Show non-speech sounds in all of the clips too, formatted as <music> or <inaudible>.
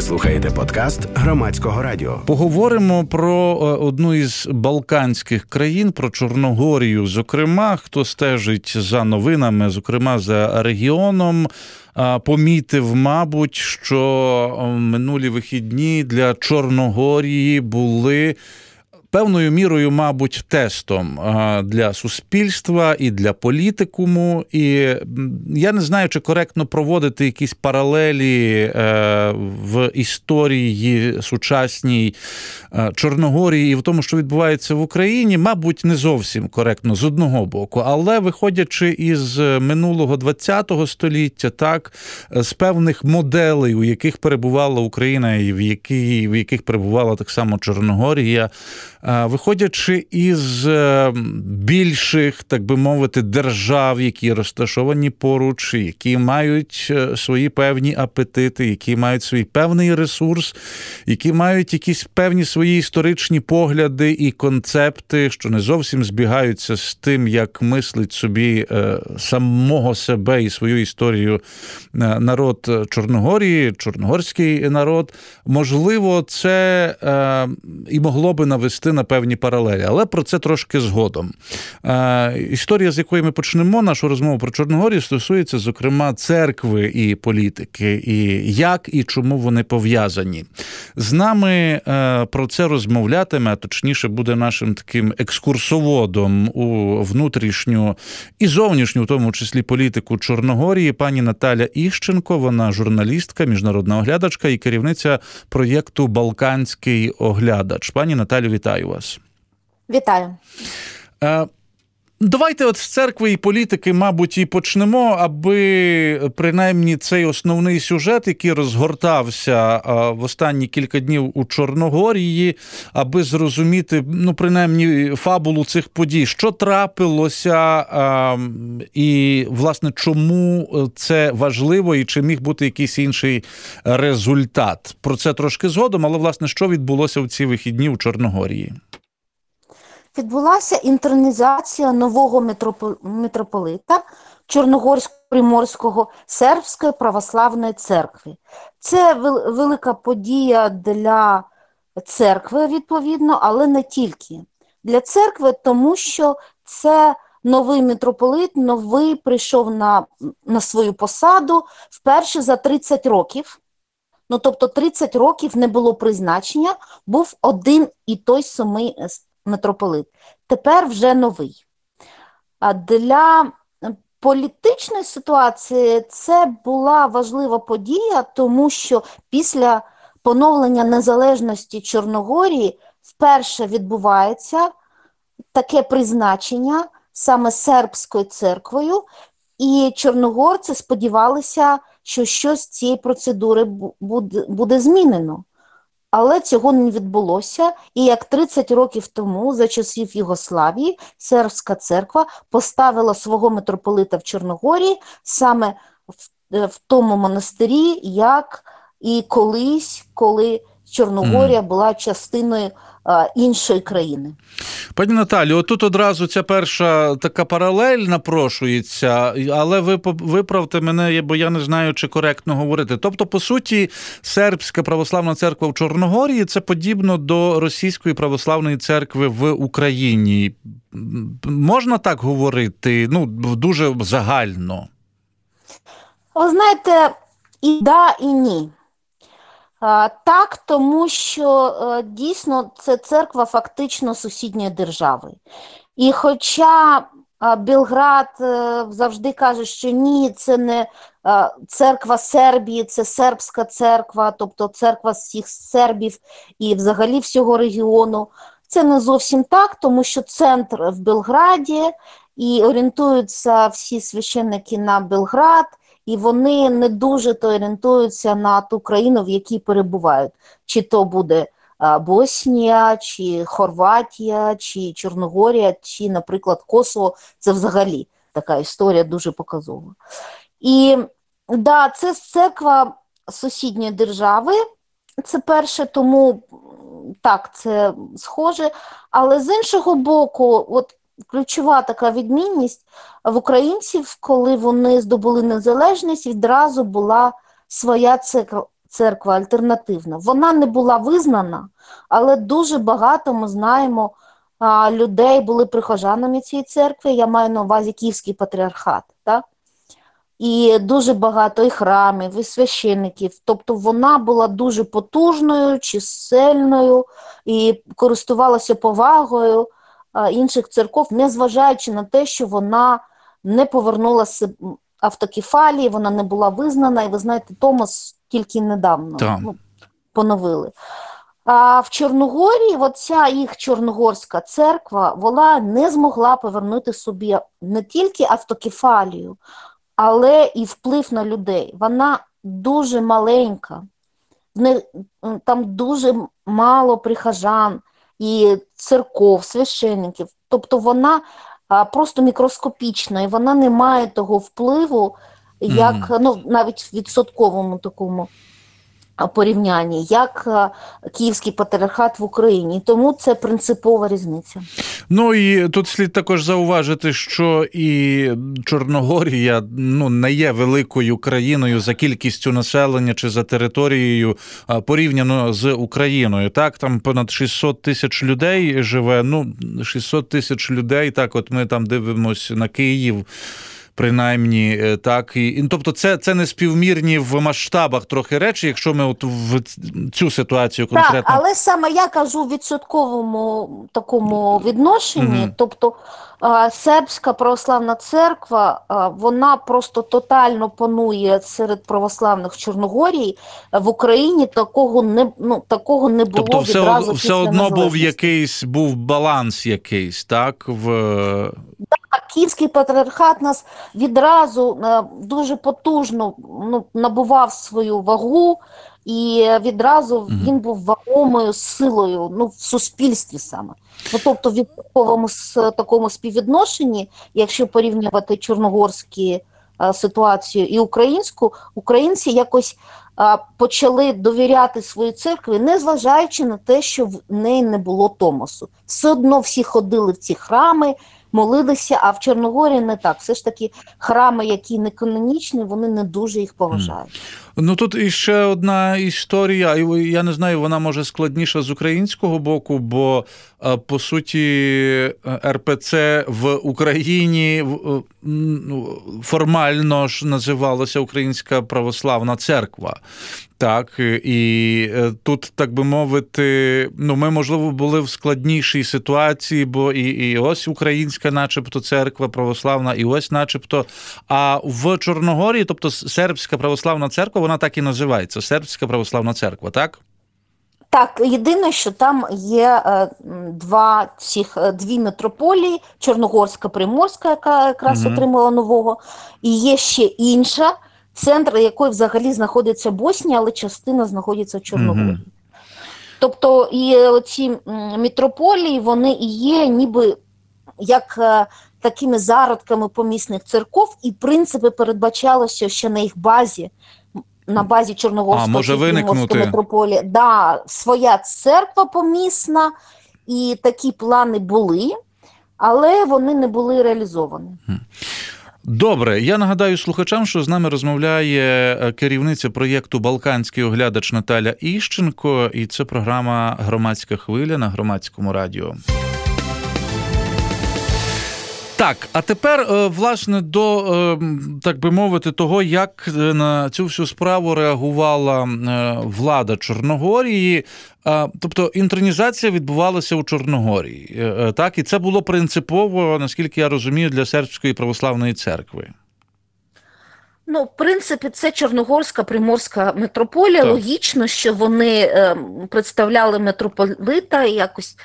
Ви слухаєте подкаст громадського радіо. Поговоримо про е, одну із балканських країн, про Чорногорію. Зокрема, хто стежить за новинами, зокрема за регіоном. Помітив, мабуть, що минулі вихідні для Чорногорії були певною мірою, мабуть, тестом для суспільства і для політикуму. І я не знаю, чи коректно проводити якісь паралелі е, в історії сучасній е, Чорногорії і в тому, що відбувається в Україні, мабуть, не зовсім коректно з одного боку, але виходячи із минулого ХХ століття, так з певних моделей, у яких перебувала Україна, і в які, в яких перебувала так само Чорногорія. Виходячи із е, більших, так би мовити, держав, які розташовані поруч, які мають е, свої певні апетити, які мають свій певний ресурс, які мають якісь певні свої історичні погляди і концепти, що не зовсім збігаються з тим, як мислить собі е, самого себе і свою історію народ Чорногорії, чорногорський народ, можливо, це і могло би навести йти на певні паралелі, але про це трошки згодом. Е, Історія, з якої ми почнемо нашу розмову про Чорногорію, стосується, зокрема, церкви і політики, і як і чому вони пов'язані. З нами е, про це розмовлятиме, а точніше, буде нашим таким екскурсоводом у внутрішню і зовнішню, в тому числі політику Чорногорії, пані Наталя Іщенко. Вона журналістка, міжнародна оглядачка і керівниця проєкту Балканський оглядач. Пані Наталю, вітаю. Вітаю вас. Вітаю. Е, давайте от з церкви і політики, мабуть, і почнемо, аби принаймні цей основний сюжет, який розгортався е, в останні кілька днів у Чорногорії, аби зрозуміти, ну, принаймні, фабулу цих подій, що трапилося, е, і, власне, чому це важливо, і чи міг бути якийсь інший результат. Про це трошки згодом, але власне, що відбулося в ці вихідні у Чорногорії? Відбулася інтернізація нового митрополита Чорногорсько-Приморського сербської православної церкви. Це велика подія для церкви, відповідно, але не тільки. Для церкви, тому що це новий митрополит, новий прийшов на на свою посаду вперше за 30 років. Ну, тобто 30 років не було призначення, був один і той самий митрополит. Тепер вже новий. А для політичної ситуації це була важлива подія, тому що після поновлення незалежності Чорногорії вперше відбувається таке призначення саме сербською церквою, і чорногорці сподівалися, що щось з цієї процедури буде, змінено. Але цього не відбулося, і як 30 років тому, за часів Югославії, сербська церква поставила свого митрополита в Чорногорії саме в, е, в тому монастирі, як і колись, коли Чорногорія була частиною іншої країни. Пані Наталі, отут одразу ця перша така паралель напрошується, але ви виправте мене, бо я не знаю, чи коректно говорити. Тобто, по суті, сербська православна церква в Чорногорії це подібно до російської православної церкви в Україні. Можна так говорити? Ну, дуже загально. Ви знаєте, і да, і ні. Так, тому що е, дійсно це церква фактично сусідньої держави. І хоча Білград е, завжди каже, що ні, це не церква Сербії, це сербська церква, тобто церква всіх сербів і взагалі всього регіону. Це не зовсім так, тому що центр в Белграді і орієнтуються всі священники на Белград і вони не дуже то орієнтуються на ту країну, в якій перебувають. Чи то буде Боснія, чи Хорватія, чи Чорногорія, чи, наприклад, Косово. Це взагалі така історія дуже показова. І да, це церква сусідньої держави. Це перше, тому так, це схоже. Але з іншого боку, от ключова така відмінність в українців, коли вони здобули незалежність, відразу була своя церква альтернативна, вона не була визнана, але дуже багато ми знаємо людей були прихожанами цієї церкви. Я маю на увазі Київський патріархат. Так? І дуже багато і храмів, і священників. Тобто вона була дуже потужною, чисельною і користувалася повагою інших церков, незважаючи на те, що вона не повернулася автокефалії, вона не була визнана, і ви знаєте, Томас тільки недавно ну, поновили. А в Чорногорії, оця їх Чорногорська церква, вона не змогла повернути собі не тільки автокефалію, але і вплив на людей. Вона дуже маленька, там дуже мало прихожан і церков, священників. Тобто вона просто мікроскопічна і вона не має того впливу, як mm. ну, навіть в відсотковому такому порівнянні, як Київський патріархат в Україні, тому це принципова різниця. Ну і тут слід також зауважити, що і Чорногорія ну не є великою країною за кількістю населення чи за територією порівняно з Україною. Так, там понад 600 тисяч людей живе. Ну 600 тисяч людей. Так, от ми там дивимося на Київ принаймні е, так і тобто, це це не співмірні в масштабах трохи речі, якщо ми от в цю ситуацію конкретно. Так, але саме я кажу в відсотковому такому відношенні, mm тобто сербська православна церква, вона просто тотально панує серед православних Чорногорії в Україні. Такого не ну такого не було. Тобто, все відразу все одно був якийсь був баланс, якийсь так в Київський патріархат нас відразу е, дуже потужно ну, набував свою вагу, і відразу він був вагомою силою ну, в суспільстві саме. Ну, Тобто, в відсотковому такому співвідношенні, якщо порівнювати чорногорські е, ситуацію і українську, українці якось почали довіряти своїй церкві, незважаючи на те, що в неї не було Томосу. Все одно всі ходили в ці храми молилися, а в Чорногорії не так. Все ж таки, храми, які не канонічні, вони не дуже їх поважають. Ну тут іще одна історія, я не знаю, вона може складніша з українського боку, бо е, по суті РПЦ в Україні е, ну, формально ж називалася Українська православна церква. Так, і е, тут, так би мовити, ну ми, можливо, були в складнішій ситуації, бо і і ось українська, начебто, церква православна, і ось, начебто. А в Чорногорії, тобто сербська православна церква, вона так і називається Сербська православна церква, так? Так, єдине, що там є е, два цих е, дві метрополії: Чорногорська, Приморська, яка якраз угу. отримала нового, і є ще інша центр якої взагалі знаходиться Боснія, але частина знаходиться в Чорногорії. Угу. Тобто і ці мітрополії вони і є ніби як е, такими зародками помісних церков, і принципи передбачалося, що на їх базі. На базі Чорногорської митрополії да, своя церква помісна, і такі плани були, але вони не були реалізовані. Добре, я нагадаю слухачам, що з нами розмовляє е, керівниця проєкту Балканський оглядач Наталя Іщенко, і це програма Громадська хвиля на громадському радіо. Так, а тепер, е, власне, до е, так би мовити, того, як е, на цю всю справу реагувала влада Чорногорії. Тобто інтронізація відбувалася у Чорногорії, так і це було принципово, наскільки я розумію, для сербської православної церкви. Ну, в принципі, це Чорногорська приморська митрополія. Так. Логічно, що вони е, представляли митрополита якось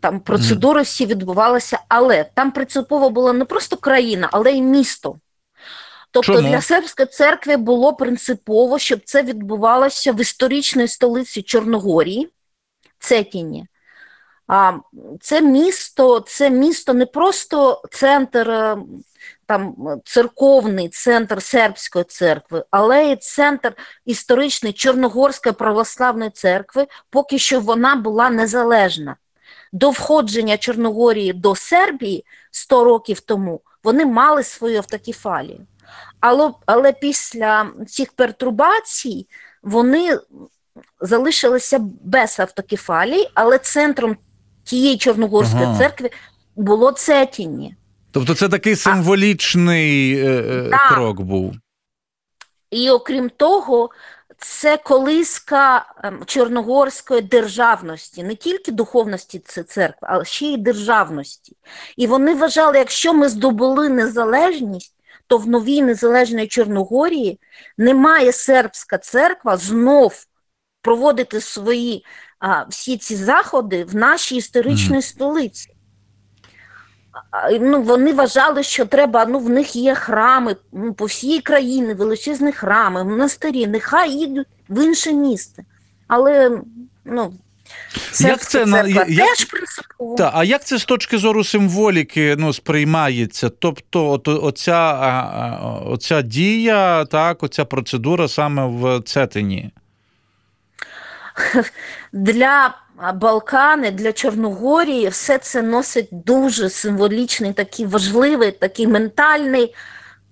там процедури всі відбувалися, але там принципово була не просто країна, але й місто. Тобто Чому? для сербської церкви було принципово, щоб це відбувалося в історичній столиці Чорногорії, Цетіні. А це місто, це місто не просто центр е, там церковний центр сербської церкви, але і центр історичний Чорногорської православної церкви, поки що вона була незалежна до входження Чорногорії до Сербії 100 років тому вони мали свою автокефалію. Але але після цих пертурбацій вони залишилися без автокефалії, але центром тієї Чорногорської Ага. церкви було Цетінні. Тобто це такий символічний е, е, Так. крок був. І окрім того, це колиска ем, чорногорської державності, не тільки духовності церкви, але ще й державності. І вони вважали, якщо ми здобули незалежність, то в новій незалежній Чорногорії немає сербська церква знов проводити свої а, всі ці заходи в нашій історичній столиці. Ну, вони вважали, що треба, ну, в них є храми ну, по всій країні, величезні храми, монастирі, нехай їдуть в інше місце. Але, ну, сербська це на- церква як- теж принципово. Та, а як це з точки зору символіки ну, сприймається? Тобто, от, оця, оця дія, так, оця процедура саме в Цетині. <laughs> Для Балкани, для Чорногорії все це носить дуже символічний, такий важливий, такий ментальний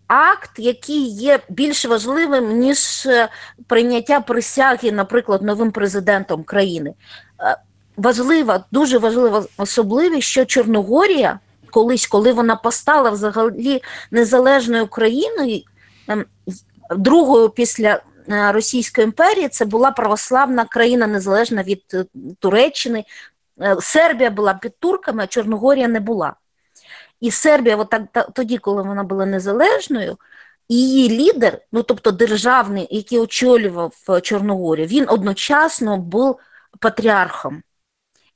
акт, який є більш важливим, ніж е, прийняття присяги, наприклад, новим президентом країни. Е, Важлива, дуже важлива особливість, що Чорногорія, колись, коли вона постала взагалі незалежною країною, ем, другою після Російської імперії, це була православна країна незалежна від е, Туреччини. Е, Сербія була під турками, а Чорногорія не була. І Сербія, от так, та- тоді, коли вона була незалежною, її лідер, ну тобто державний, який очолював е, Чорногорію, він одночасно був патріархом.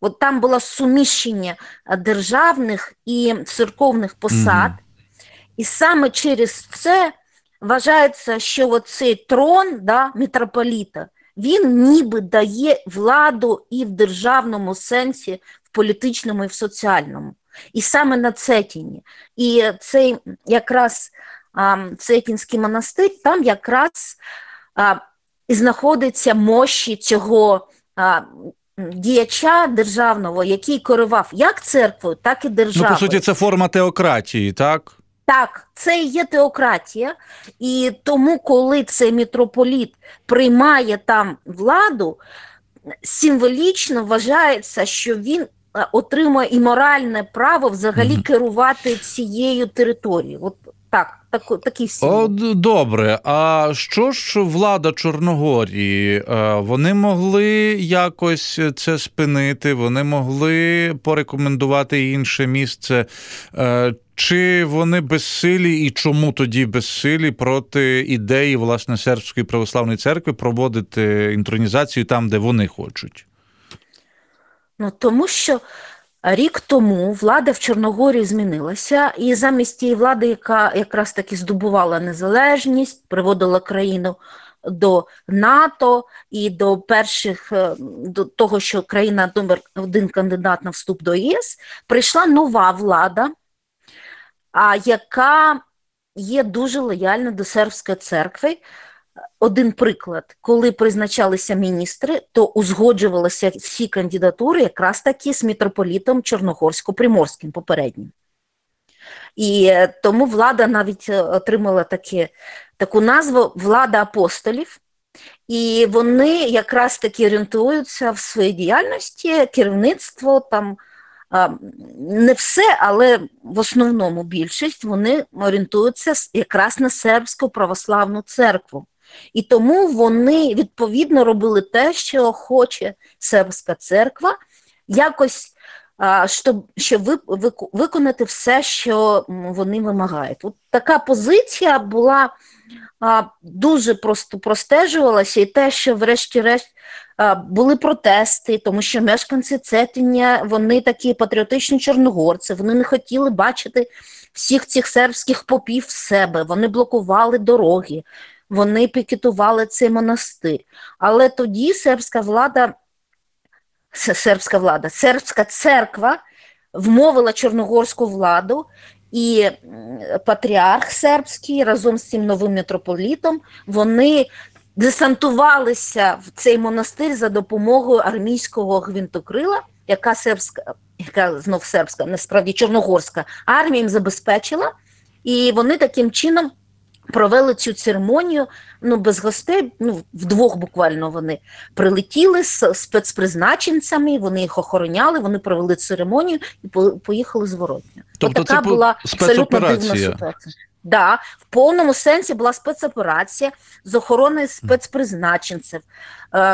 От там було суміщення е, державних і церковних посад, Мгм. і саме через це вважається, що оцей трон да, митрополіта, він ніби дає владу і в державному сенсі, в політичному і в соціальному. І саме на Цетіні. І цей якраз а, Цетінський монастир, там якраз а, і знаходиться мощі цього а, діяча державного, який керував як церквою, так і Ну, державою. по суті, це форма теократії, так? Так, це є теократія, і тому, коли цей митрополіт приймає там владу, символічно вважається, що він е, отримує і моральне право взагалі керувати цією територією. От так, так символ. О, добре. А що ж влада Чорногорії? Е, Вони могли якось це спинити, вони могли порекомендувати інше місце. Чи вони безсилі і чому тоді безсилі проти ідеї власне сербської православної церкви проводити інтронізацію там, де вони хочуть? Ну, тому що рік тому влада в Чорногорії змінилася, і замість тієї влади, яка якраз таки здобувала незалежність, приводила країну до НАТО і до перших е, до того, що країна номер один кандидат на вступ до ЄС, прийшла нова влада, яка є дуже лояльна до сербської церкви. Один приклад, коли призначалися міністри, то узгоджувалися всі кандидатури якраз таки з митрополітом Чорногорсько-Приморським попереднім. І е, тому влада навіть е, отримала таке, таку назву влада апостолів. І вони якраз таки орієнтуються в своїй діяльності, керівництво там а, не все, але в основному більшість вони орієнтуються якраз на сербську православну церкву. І тому вони відповідно робили те, що хоче сербська церква, якось щоб, щоб ви- виконати все, що вони вимагають. От така позиція була дуже просто простежувалася, і те, що, врешті-решт, були протести, тому що мешканці Цетиня, вони такі патріотичні чорногорці, вони не хотіли бачити всіх цих сербських попів в себе, вони блокували дороги, вони пікетували цей монастир. Але тоді сербська влада, сербська влада, сербська церква вмовила чорногорську владу, і патріарх сербський разом з цим новим митрополітом вони десантувалися в цей монастир за допомогою армійського гвинтокрила, яка сербська, яка знов сербська, насправді чорногорська армія їм забезпечила, і вони таким чином провели цю церемонію ну, без гостей. Ну, вдвох буквально вони прилетіли з спецпризначенцями, вони їх охороняли, вони провели церемонію і по- поїхали зворотньо. Тобто така це була абсолютно дивна ситуація. Да, в повному сенсі була спецоперація з охорони спецпризначенців,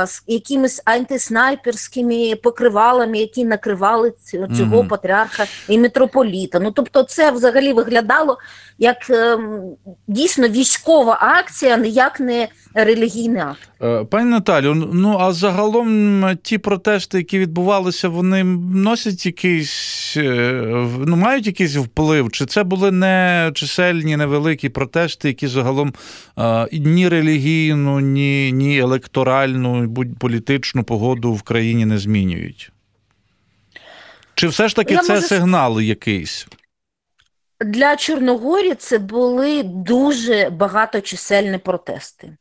з якимись антиснайперськими покривалами, які накривали цього Мгм. патріарха і митрополіта. Ну тобто, це взагалі виглядало як ем, дійсно військова акція, ніяк не релігійний акт. Е, Пані Наталю, ну а загалом ті протести, які відбувалися, вони носять якийсь е, ну, мають якийсь вплив? Чи це були не чисельні, невеликі протести, які загалом е, ні релігійну, ні, ні електоральну, будь політичну погоду в країні не змінюють? Чи все ж таки Я це можу- сигнал якийсь? Для Чорногорії це були дуже багаточисельні протести.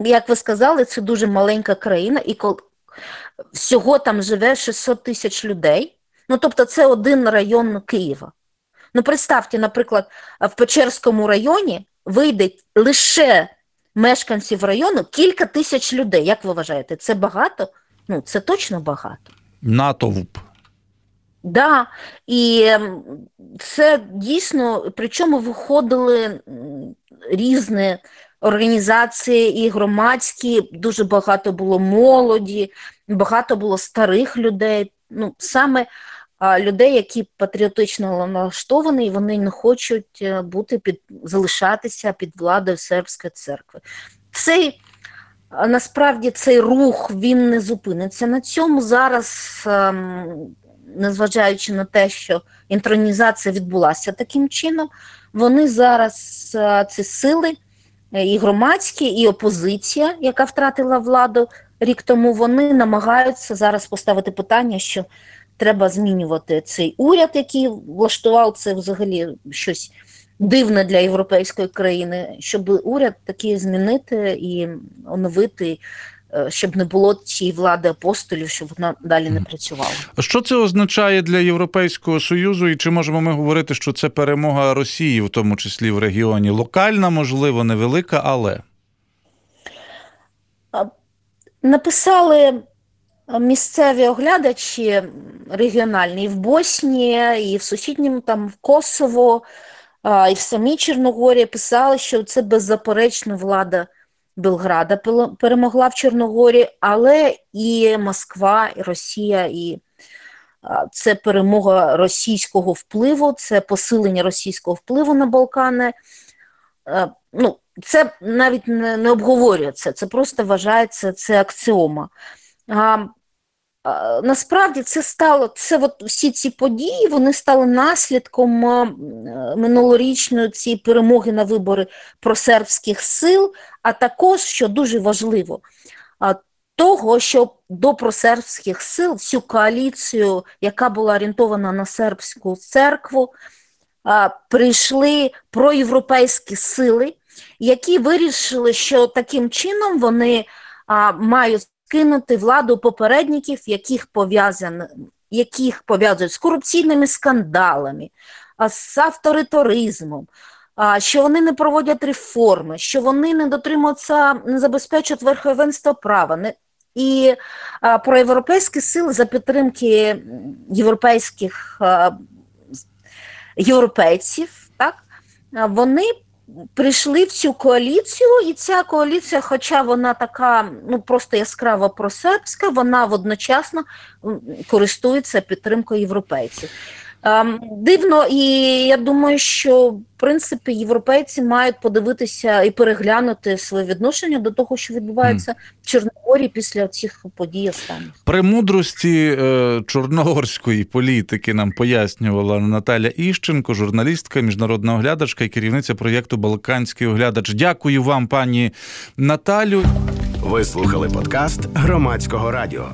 Як ви сказали, це дуже маленька країна, і кол... всього там живе 600 тисяч людей. Ну, тобто, це один район Києва. Ну, представте, наприклад, в Печерському районі вийде лише мешканців району кілька тисяч людей. Як ви вважаєте, це багато? Ну, це точно багато. Натовп. Да, і це дійсно, причому виходили різні організації і громадські, дуже багато було молоді, багато було старих людей. Ну, саме людей, які патріотично налаштовані, вони не хочуть е, бути під залишатися під владою сербської церкви. Цей насправді цей рух він не зупиниться на цьому зараз. ем, незважаючи на те, що інтронізація відбулася таким чином, вони зараз е, ці сили, е, і громадські, і опозиція, яка втратила владу рік тому, вони намагаються зараз поставити питання, що треба змінювати цей уряд, який влаштував це взагалі щось дивне для європейської країни, щоб уряд такий змінити і оновити, е, щоб не було цієї влади апостолів, щоб вона далі не працювала. А Що це означає для Європейського Союзу, і чи можемо ми говорити, що це перемога Росії, в тому числі в регіоні? Локальна, можливо, невелика, але Написали місцеві оглядачі регіональні і в Боснії, і в сусідньому там в Косово, і в самій Чорногорії писали, що це беззаперечно влада Белграда перемогла в Чорногорії, але і Москва, і Росія, і це перемога російського впливу, це посилення російського впливу на Балкани. Е, Ну, це навіть не обговорюється, це просто вважається це аксіома. Насправді це стало це от всі ці події вони стали наслідком минулорічної цієї перемоги на вибори просербських сил, а також, що дуже важливо, того, що до просербських сил всю коаліцію, яка була орієнтована на сербську церкву, прийшли проєвропейські сили, які вирішили, що таким чином вони мають скинути владу попередників, яких пов'язан, яких пов'язують з корупційними скандалами, з авторитаризмом, що вони не проводять реформи, що вони не дотримуються, не забезпечують верховенство права. Не, і проєвропейські сили за підтримки європейських європейців, так, вони прийшли в цю коаліцію, і ця коаліція, хоча вона така ну просто яскраво просербська, вона водночасно користується підтримкою європейців. Ем, Дивно, і я думаю, що в принципі європейці мають подивитися і переглянути своє відношення до того, що відбувається в Чорногорії після цих подій останніх. Премудрості е, чорногорської політики нам пояснювала Наталя Іщенко, журналістка, міжнародна оглядачка і керівниця проєкту Балканський оглядач. Дякую вам, пані Наталю. Ви слухали подкаст громадського радіо.